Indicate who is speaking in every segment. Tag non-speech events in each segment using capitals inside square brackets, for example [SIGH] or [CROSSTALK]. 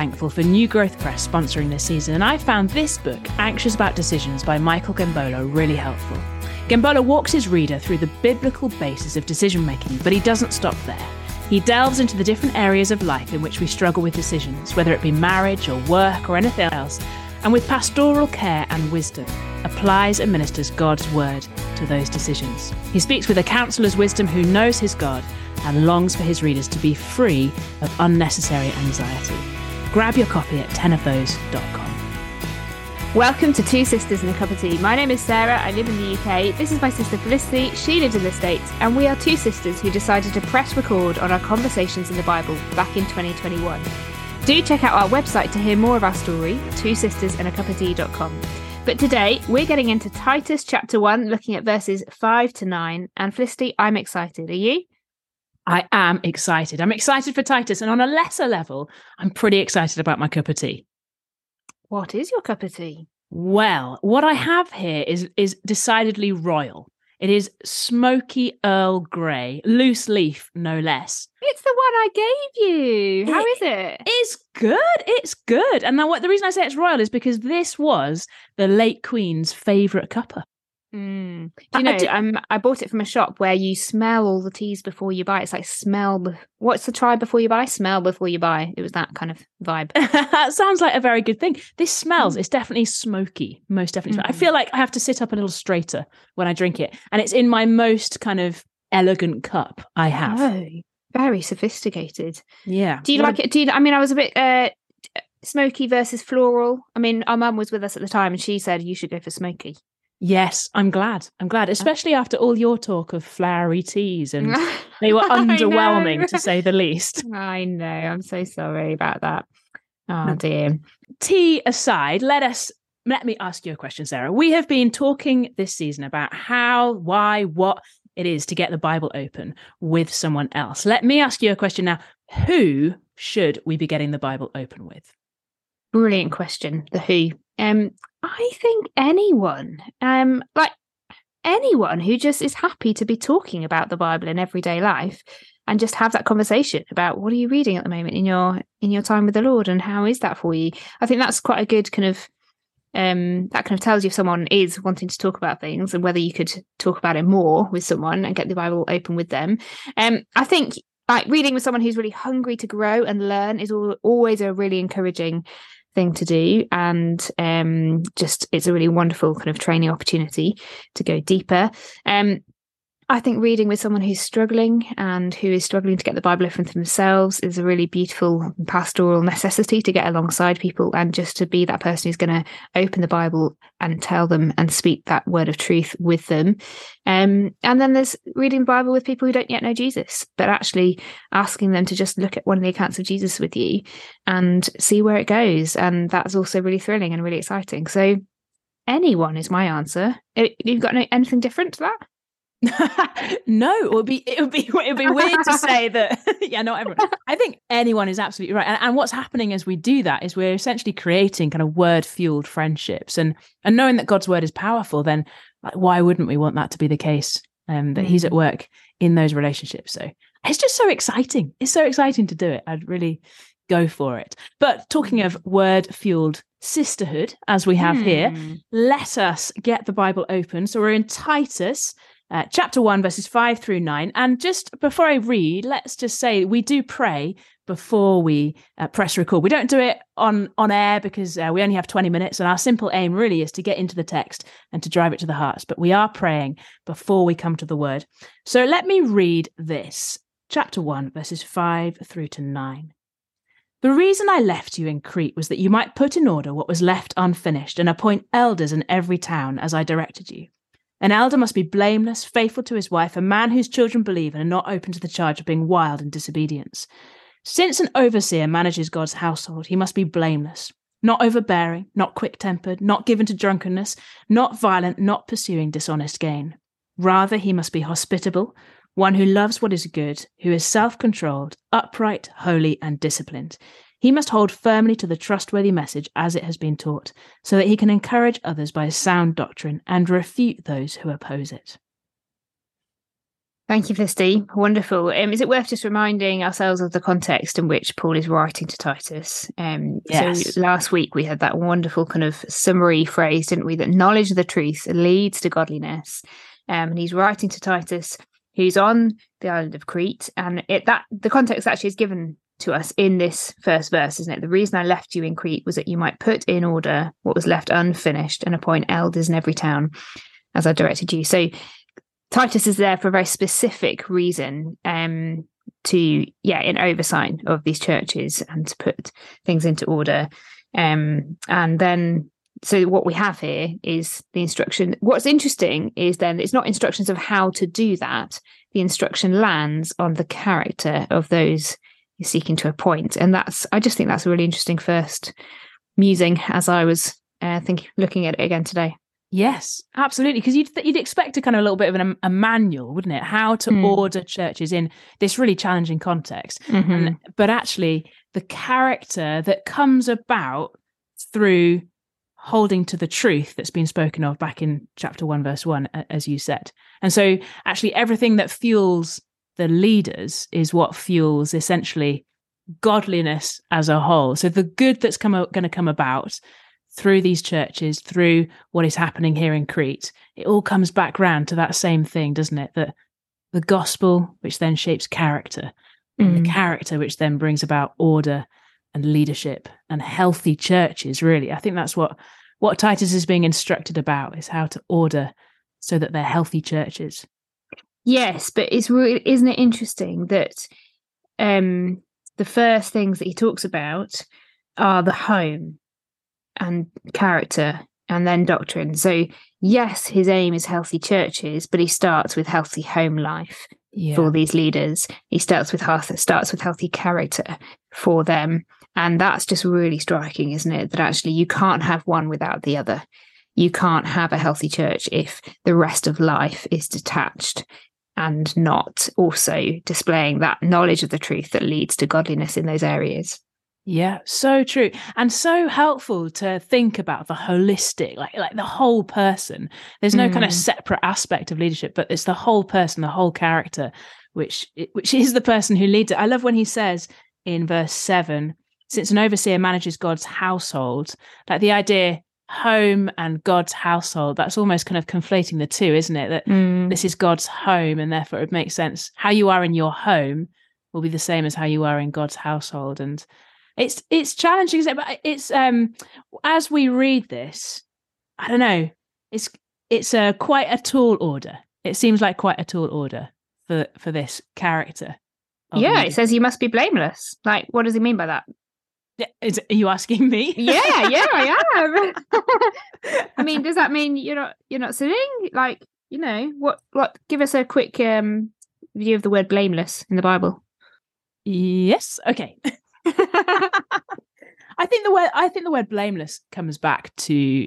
Speaker 1: thankful for New Growth Press sponsoring this season, and I found this book, Anxious About Decisions by Michael Gembola, really helpful. Gembola walks his reader through the biblical basis of decision making, but he doesn't stop there. He delves into the different areas of life in which we struggle with decisions, whether it be marriage or work or anything else, and with pastoral care and wisdom, applies and ministers God's word to those decisions. He speaks with a counselor's wisdom who knows his God and longs for his readers to be free of unnecessary anxiety. Grab your copy at tenofthose.com.
Speaker 2: Welcome to Two Sisters and a Cup of Tea. My name is Sarah. I live in the UK. This is my sister Felicity. She lives in the States. And we are two sisters who decided to press record on our conversations in the Bible back in 2021. Do check out our website to hear more of our story, two sisters and a cup of tea.com. But today we're getting into Titus chapter 1, looking at verses 5 to 9. And Felicity, I'm excited. Are you?
Speaker 1: I am excited. I'm excited for Titus. And on a lesser level, I'm pretty excited about my cup of tea.
Speaker 2: What is your cup of tea?
Speaker 1: Well, what I have here is is decidedly royal. It is smoky Earl Grey, loose leaf, no less.
Speaker 2: It's the one I gave you. How is it?
Speaker 1: It's good. It's good. And now, what the reason I say it's royal is because this was the late Queen's favourite cuppa.
Speaker 2: Mm. Do you know? I, um, I bought it from a shop where you smell all the teas before you buy. It's like smell. What's the try before you buy? Smell before you buy. It was that kind of vibe. [LAUGHS]
Speaker 1: that sounds like a very good thing. This smells. Mm. It's definitely smoky. Most definitely. Mm. I feel like I have to sit up a little straighter when I drink it, and it's in my most kind of elegant cup I have.
Speaker 2: Oh, very sophisticated.
Speaker 1: Yeah.
Speaker 2: Do you what like a- it? Do you? I mean, I was a bit. Uh, smoky versus floral. I mean, our mum was with us at the time and she said you should go for smoky.
Speaker 1: Yes, I'm glad. I'm glad, especially after all your talk of flowery teas, and [LAUGHS] they were underwhelming to say the least. [LAUGHS]
Speaker 2: I know. I'm so sorry about that. Oh dear.
Speaker 1: Tea aside, let us let me ask you a question, Sarah. We have been talking this season about how, why, what it is to get the Bible open with someone else. Let me ask you a question now. Who should we be getting the Bible open with?
Speaker 2: Brilliant question. The who. Um, I think anyone, um, like anyone who just is happy to be talking about the Bible in everyday life and just have that conversation about what are you reading at the moment in your in your time with the Lord and how is that for you? I think that's quite a good kind of um that kind of tells you if someone is wanting to talk about things and whether you could talk about it more with someone and get the Bible open with them. Um I think like reading with someone who's really hungry to grow and learn is always a really encouraging thing to do. And um, just it's a really wonderful kind of training opportunity to go deeper. Um, I think reading with someone who's struggling and who is struggling to get the Bible open for themselves is a really beautiful pastoral necessity to get alongside people and just to be that person who's going to open the Bible and tell them and speak that word of truth with them. Um, and then there's reading Bible with people who don't yet know Jesus, but actually asking them to just look at one of the accounts of Jesus with you and see where it goes. And that's also really thrilling and really exciting. So anyone is my answer. You've got anything different to that? [LAUGHS]
Speaker 1: no, it would be it would be [LAUGHS] it would be weird to [LAUGHS] say that. yeah, not everyone. I think anyone is absolutely right. And, and what's happening as we do that is we're essentially creating kind of word fueled friendships, and and knowing that God's word is powerful, then like, why wouldn't we want that to be the case? Um, that mm. He's at mm. work in those relationships. So it's just so exciting. It's so exciting to do it. I'd really go for it. But talking of word fueled sisterhood, as we have mm. here, let us get the Bible open. So we're in Titus uh, chapter 1, verses 5 through 9. And just before I read, let's just say we do pray before we uh, press record. We don't do it on, on air because uh, we only have 20 minutes, and our simple aim really is to get into the text and to drive it to the hearts. But we are praying before we come to the word. So let me read this chapter 1, verses 5 through to 9. The reason I left you in Crete was that you might put in order what was left unfinished and appoint elders in every town as I directed you. An elder must be blameless, faithful to his wife, a man whose children believe and are not open to the charge of being wild and disobedience. Since an overseer manages God's household, he must be blameless, not overbearing, not quick tempered, not given to drunkenness, not violent, not pursuing dishonest gain. Rather, he must be hospitable, one who loves what is good, who is self controlled, upright, holy, and disciplined. He must hold firmly to the trustworthy message as it has been taught, so that he can encourage others by sound doctrine and refute those who oppose it.
Speaker 2: Thank you, Felicity. Wonderful. Um, is it worth just reminding ourselves of the context in which Paul is writing to Titus? Um,
Speaker 1: yes.
Speaker 2: So last week we had that wonderful kind of summary phrase, didn't we? That knowledge of the truth leads to godliness. Um, and he's writing to Titus, who's on the island of Crete, and it that the context actually is given to us in this first verse, isn't it? The reason I left you in Crete was that you might put in order what was left unfinished and appoint elders in every town, as I directed you. So Titus is there for a very specific reason um, to, yeah, in oversight of these churches and to put things into order. Um, and then, so what we have here is the instruction. What's interesting is then it's not instructions of how to do that. The instruction lands on the character of those you're seeking to appoint. And that's, I just think that's a really interesting first musing as I was uh, thinking, looking at it again today.
Speaker 1: Yes, absolutely. Because you'd you'd expect a kind of a little bit of an, a manual, wouldn't it? How to mm. order churches in this really challenging context. Mm-hmm. And, but actually, the character that comes about through holding to the truth that's been spoken of back in chapter one, verse one, as you said. And so, actually, everything that fuels the leaders is what fuels essentially godliness as a whole. So the good that's come going to come about through these churches, through what is happening here in Crete, it all comes back round to that same thing, doesn't it? That the gospel, which then shapes character, and the mm. character, which then brings about order and leadership and healthy churches. Really, I think that's what what Titus is being instructed about is how to order so that they're healthy churches.
Speaker 2: Yes, but it's really isn't it interesting that um the first things that he talks about are the home and character and then doctrine. So, yes, his aim is healthy churches, but he starts with healthy home life yeah. for these leaders. He starts with health, starts with healthy character for them. And that's just really striking, isn't it? That actually you can't have one without the other. You can't have a healthy church if the rest of life is detached and not also displaying that knowledge of the truth that leads to godliness in those areas.
Speaker 1: Yeah, so true. And so helpful to think about the holistic, like like the whole person. There's no mm. kind of mm. separate aspect of leadership, but it's the whole person, the whole character, which which is the person who leads it. I love when he says in verse 7, since an overseer manages God's household, like the idea home and God's household, that's almost kind of conflating the two, isn't it? That mm. this is God's home and therefore it makes sense. How you are in your home will be the same as how you are in God's household and it's it's challenging, but it's um as we read this, I don't know. It's it's a quite a tall order. It seems like quite a tall order for for this character.
Speaker 2: Yeah, it says you must be blameless. Like, what does he mean by that?
Speaker 1: Is, are you asking me?
Speaker 2: yeah, yeah, I am. [LAUGHS] I mean, does that mean you're not you're not sinning? Like, you know, what what give us a quick um view of the word blameless in the Bible.
Speaker 1: Yes. Okay. [LAUGHS] I think the word I think the word blameless comes back to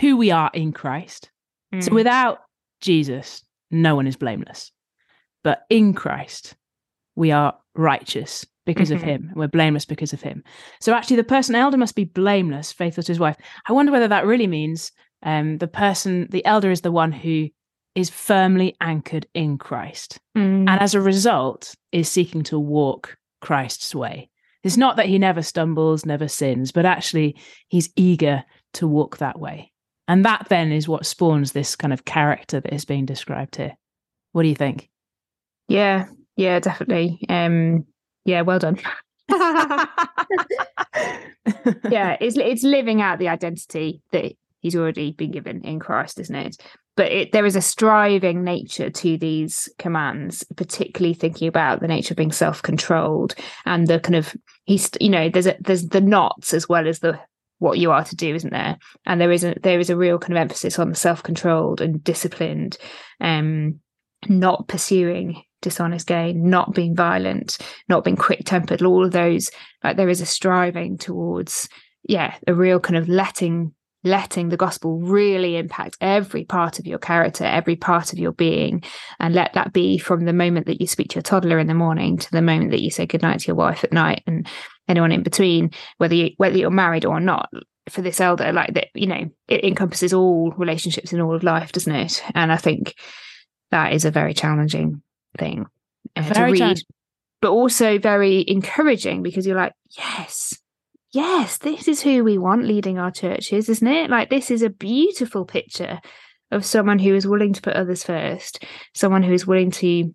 Speaker 1: who we are in Christ. Mm. So without Jesus, no one is blameless. But in Christ, we are righteous because mm-hmm. of him. We're blameless because of him. So actually the person elder must be blameless, faithful to his wife. I wonder whether that really means um, the person, the elder is the one who is firmly anchored in Christ. Mm. And as a result, is seeking to walk Christ's way. It's not that he never stumbles, never sins, but actually he's eager to walk that way. And that then is what spawns this kind of character that is being described here. What do you think?
Speaker 2: Yeah, yeah, definitely. Um, yeah, well done. [LAUGHS] yeah, it's it's living out the identity that he's already been given in Christ, isn't it? but it, there is a striving nature to these commands particularly thinking about the nature of being self-controlled and the kind of he's you know there's a, there's the knots as well as the what you are to do isn't there and there is a there is a real kind of emphasis on the self-controlled and disciplined um not pursuing dishonest gain not being violent not being quick-tempered all of those like there is a striving towards yeah a real kind of letting letting the gospel really impact every part of your character, every part of your being, and let that be from the moment that you speak to your toddler in the morning to the moment that you say goodnight to your wife at night, and anyone in between, whether you whether you're married or not. For this elder, like that, you know, it encompasses all relationships in all of life, doesn't it? And I think that is a very challenging thing uh, to read, but also very encouraging because you're like, yes, yes, this is who we want leading our churches, isn't it? Like, this is a beautiful picture of someone who is willing to put others first, someone who is willing to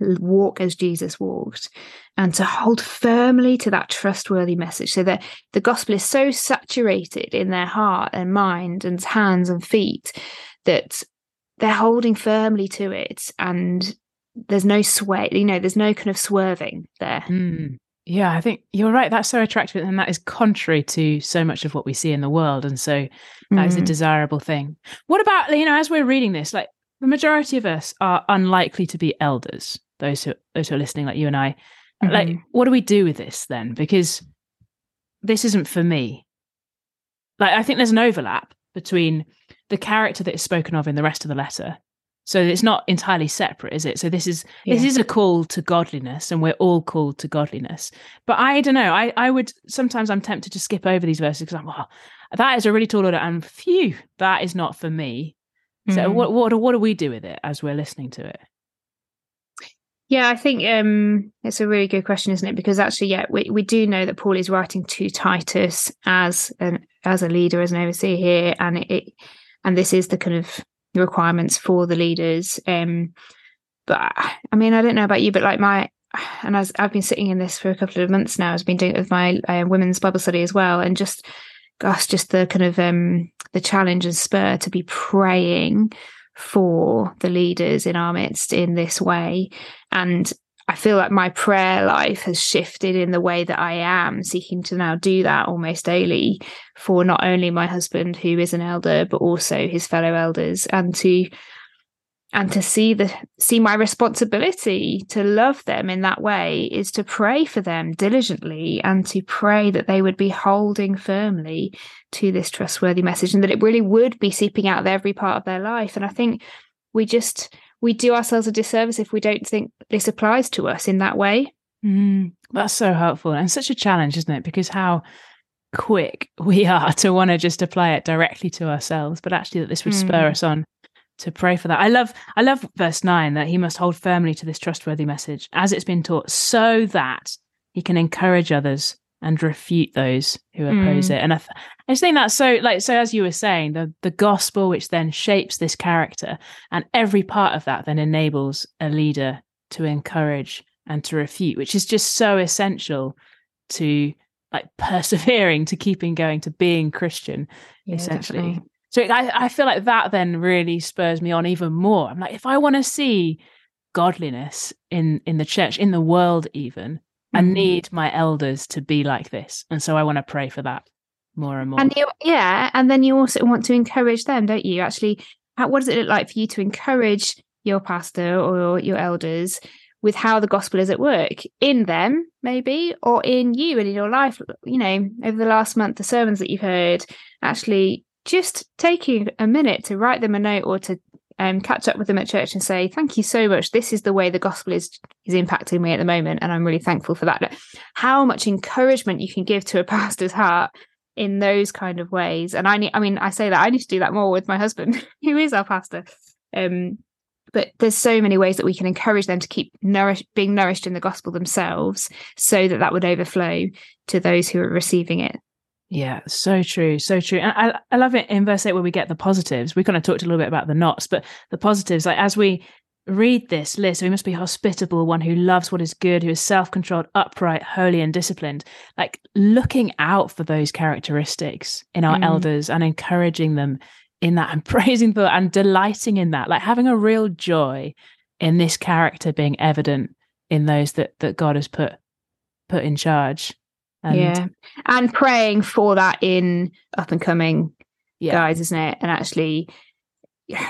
Speaker 2: walk as Jesus walked and to hold firmly to that trustworthy message so that the gospel is so saturated in their heart and mind and hands and feet that they're holding firmly to it and there's no sway you know there's no kind of swerving there
Speaker 1: mm. yeah i think you're right that's so attractive and that is contrary to so much of what we see in the world and so that mm. is a desirable thing what about you know as we're reading this like the majority of us are unlikely to be elders those who those who are listening like you and i mm-hmm. like what do we do with this then because this isn't for me like i think there's an overlap between the character that is spoken of in the rest of the letter so it's not entirely separate is it so this is yeah. this is a call to godliness and we're all called to godliness but i don't know i i would sometimes i'm tempted to skip over these verses because i'm well that is a really tall order and phew that is not for me so mm-hmm. what what what do we do with it as we're listening to it
Speaker 2: yeah, I think um, it's a really good question, isn't it? Because actually, yeah, we, we do know that Paul is writing to Titus as an as a leader, as an overseer here, and it, it and this is the kind of requirements for the leaders. Um, but I mean, I don't know about you, but like my and as I've been sitting in this for a couple of months now, I've been doing it with my uh, women's Bible study as well, and just gosh, just the kind of um the challenge and spur to be praying for the leaders in our midst in this way. And I feel like my prayer life has shifted in the way that I am seeking to now do that almost daily for not only my husband, who is an elder, but also his fellow elders, and to and to see the see my responsibility to love them in that way is to pray for them diligently and to pray that they would be holding firmly to this trustworthy message and that it really would be seeping out of every part of their life. And i think we just we do ourselves a disservice if we don't think this applies to us in that way
Speaker 1: mm, that's so helpful and such a challenge isn't it because how quick [LAUGHS] we are to want to just apply it directly to ourselves but actually that this would spur mm. us on to pray for that. I love I love verse 9 that he must hold firmly to this trustworthy message as it's been taught so that he can encourage others and refute those who oppose mm. it. And I, th- I just think that's so like so as you were saying the the gospel which then shapes this character and every part of that then enables a leader to encourage and to refute which is just so essential to like [LAUGHS] persevering to keeping going to being Christian yeah, essentially. Definitely. So I, I feel like that then really spurs me on even more. I'm like, if I want to see godliness in in the church, in the world, even, mm-hmm. I need my elders to be like this, and so I want to pray for that more and more.
Speaker 2: And you, yeah, and then you also want to encourage them, don't you? Actually, what does it look like for you to encourage your pastor or your elders with how the gospel is at work in them, maybe, or in you and in your life? You know, over the last month, the sermons that you've heard, actually just taking a minute to write them a note or to um, catch up with them at church and say, "Thank you so much. This is the way the gospel is is impacting me at the moment, and I'm really thankful for that." How much encouragement you can give to a [LAUGHS] pastor's heart in those kind of ways, and I need. I mean, I say that I need to do that more with my husband, [LAUGHS] who is our pastor. Um, but there's so many ways that we can encourage them to keep nourish, being nourished in the gospel themselves, so that that would overflow to those who are receiving it.
Speaker 1: Yeah, so true, so true. And I, I love it in verse 8 where we get the positives. We kind of talked a little bit about the knots, but the positives, like as we read this list, we must be hospitable, one who loves what is good, who is self controlled, upright, holy, and disciplined. Like looking out for those characteristics in our mm. elders and encouraging them in that and [LAUGHS] praising them and delighting in that, like having a real joy in this character being evident in those that that God has put put in charge.
Speaker 2: And yeah. And praying for that in up and coming yeah. guys, isn't it? And actually,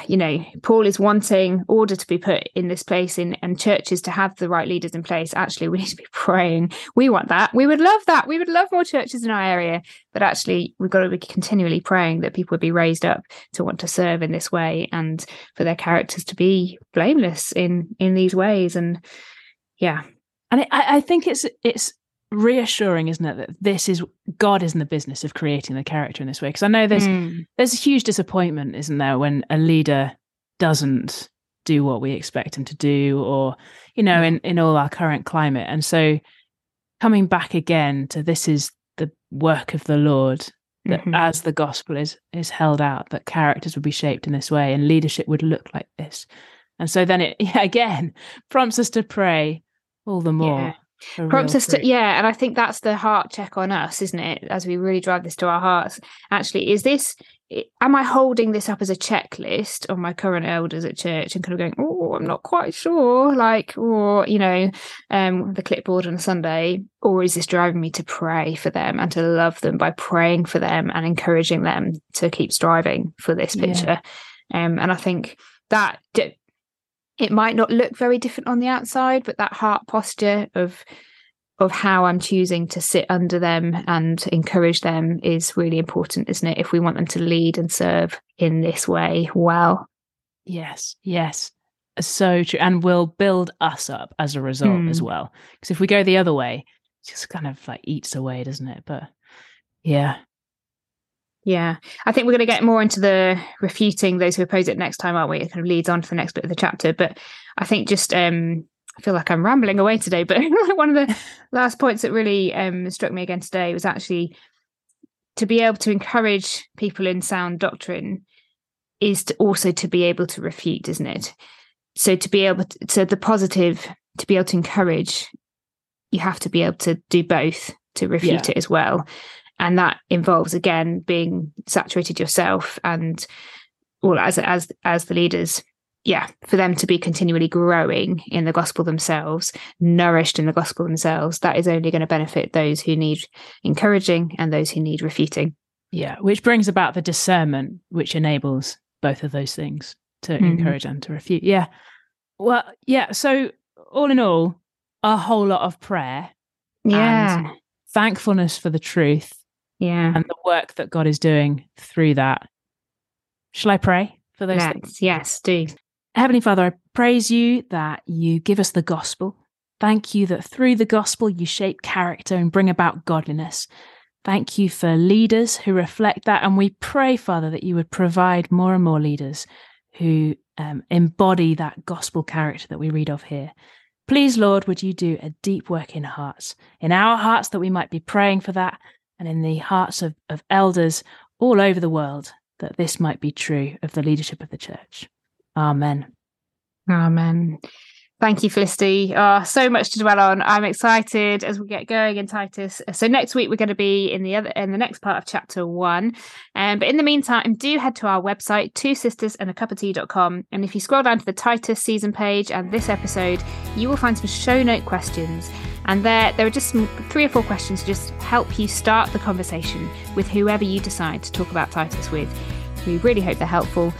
Speaker 2: you know, Paul is wanting order to be put in this place in and churches to have the right leaders in place. Actually, we need to be [LAUGHS] praying. We want that. We would love that. We would love more churches in our area. But actually, we've got to be continually praying that people would be raised up to want to serve in this way and for their characters to be blameless in in these ways. And yeah.
Speaker 1: And I, I think it's it's reassuring, isn't it, that this is God is in the business of creating the character in this way? Because I know there's mm. there's a huge disappointment, isn't there, when a leader doesn't do what we expect him to do or you know in in all our current climate and so coming back again to this is the work of the lord that mm-hmm. as the gospel is is held out that characters would be shaped in this way and leadership would look like this and so then it [LAUGHS] yeah, again prompts us to pray all the more
Speaker 2: yeah prompts us to yeah and i think that's the heart check on us isn't it? As we really drive this to our hearts. Actually is this am i holding this up as a checklist of my current elders at church and kind of going oh i'm not quite sure like or you know um the clipboard on a sunday or is this driving me to pray for them and to love them by praying for them and encouraging them to keep striving for this picture? Yeah. um and i think that it might not look very different on the outside, but that heart posture of of how I'm choosing to sit under them and encourage them is really important, isn't it? If we want them to lead and serve in this way well.
Speaker 1: Yes, yes. So true. And will build us up as a result mm. as well. Because if we go the other way, it just kind of like eats away, doesn't it? But yeah,
Speaker 2: yeah, I think we're going to get more into the refuting those who oppose it next time, aren't we? It kind of leads on to the next bit of the chapter. But I think just um, I feel like I'm rambling away today. But [LAUGHS] one of the [LAUGHS] last points that really um, struck me again today was actually to be able to encourage people in sound doctrine is to also to be able to refute, isn't it? So to be able to, so the positive to be able to encourage, you have to be able to do both to refute yeah. it as well and that involves again being saturated yourself and well as as as the leaders yeah for them to be continually growing in the gospel themselves nourished in the gospel themselves that is only going to benefit those who need encouraging and those who need refuting.
Speaker 1: Yeah which brings about the discernment which enables both of those things to mm-hmm. encourage and to refute. Yeah. Well yeah so all in all a whole lot of prayer
Speaker 2: yeah.
Speaker 1: thankfulness for the truth
Speaker 2: yeah.
Speaker 1: And the work that God is doing through that. Shall I pray for those
Speaker 2: Let's,
Speaker 1: things?
Speaker 2: Yes, do.
Speaker 1: Heavenly Father, I praise you that you give us the gospel. Thank you that through the gospel you shape character and bring about godliness. Thank you for leaders who reflect that. And we pray, Father, that you would provide more and more leaders who um, embody that gospel character that we read of here. Please, Lord, would you do a deep work in hearts, in our hearts, that we might be praying for that, and in the hearts of, of elders all over the world that this might be true of the leadership of the church. Amen.
Speaker 2: Amen. Thank you, Felicity. Oh, so much to dwell on. I'm excited as we get going in Titus. So next week we're going to be in the other in the next part of chapter one. Um, but in the meantime, do head to our website, two sisters and a cup of tea.com. And if you scroll down to the Titus season page and this episode, you will find some show note questions. And there, there are just some, three or four questions to just help you start the conversation with whoever you decide to talk about Titus with. We really hope they're helpful.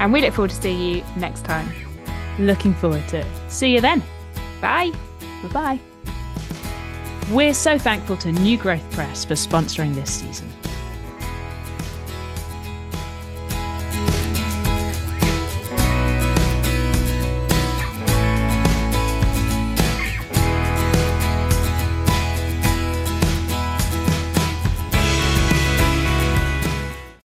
Speaker 2: And we look forward to seeing you next time.
Speaker 1: Looking forward to it. See you then.
Speaker 2: Bye.
Speaker 1: Bye bye. We're so thankful to New Growth Press for sponsoring this season.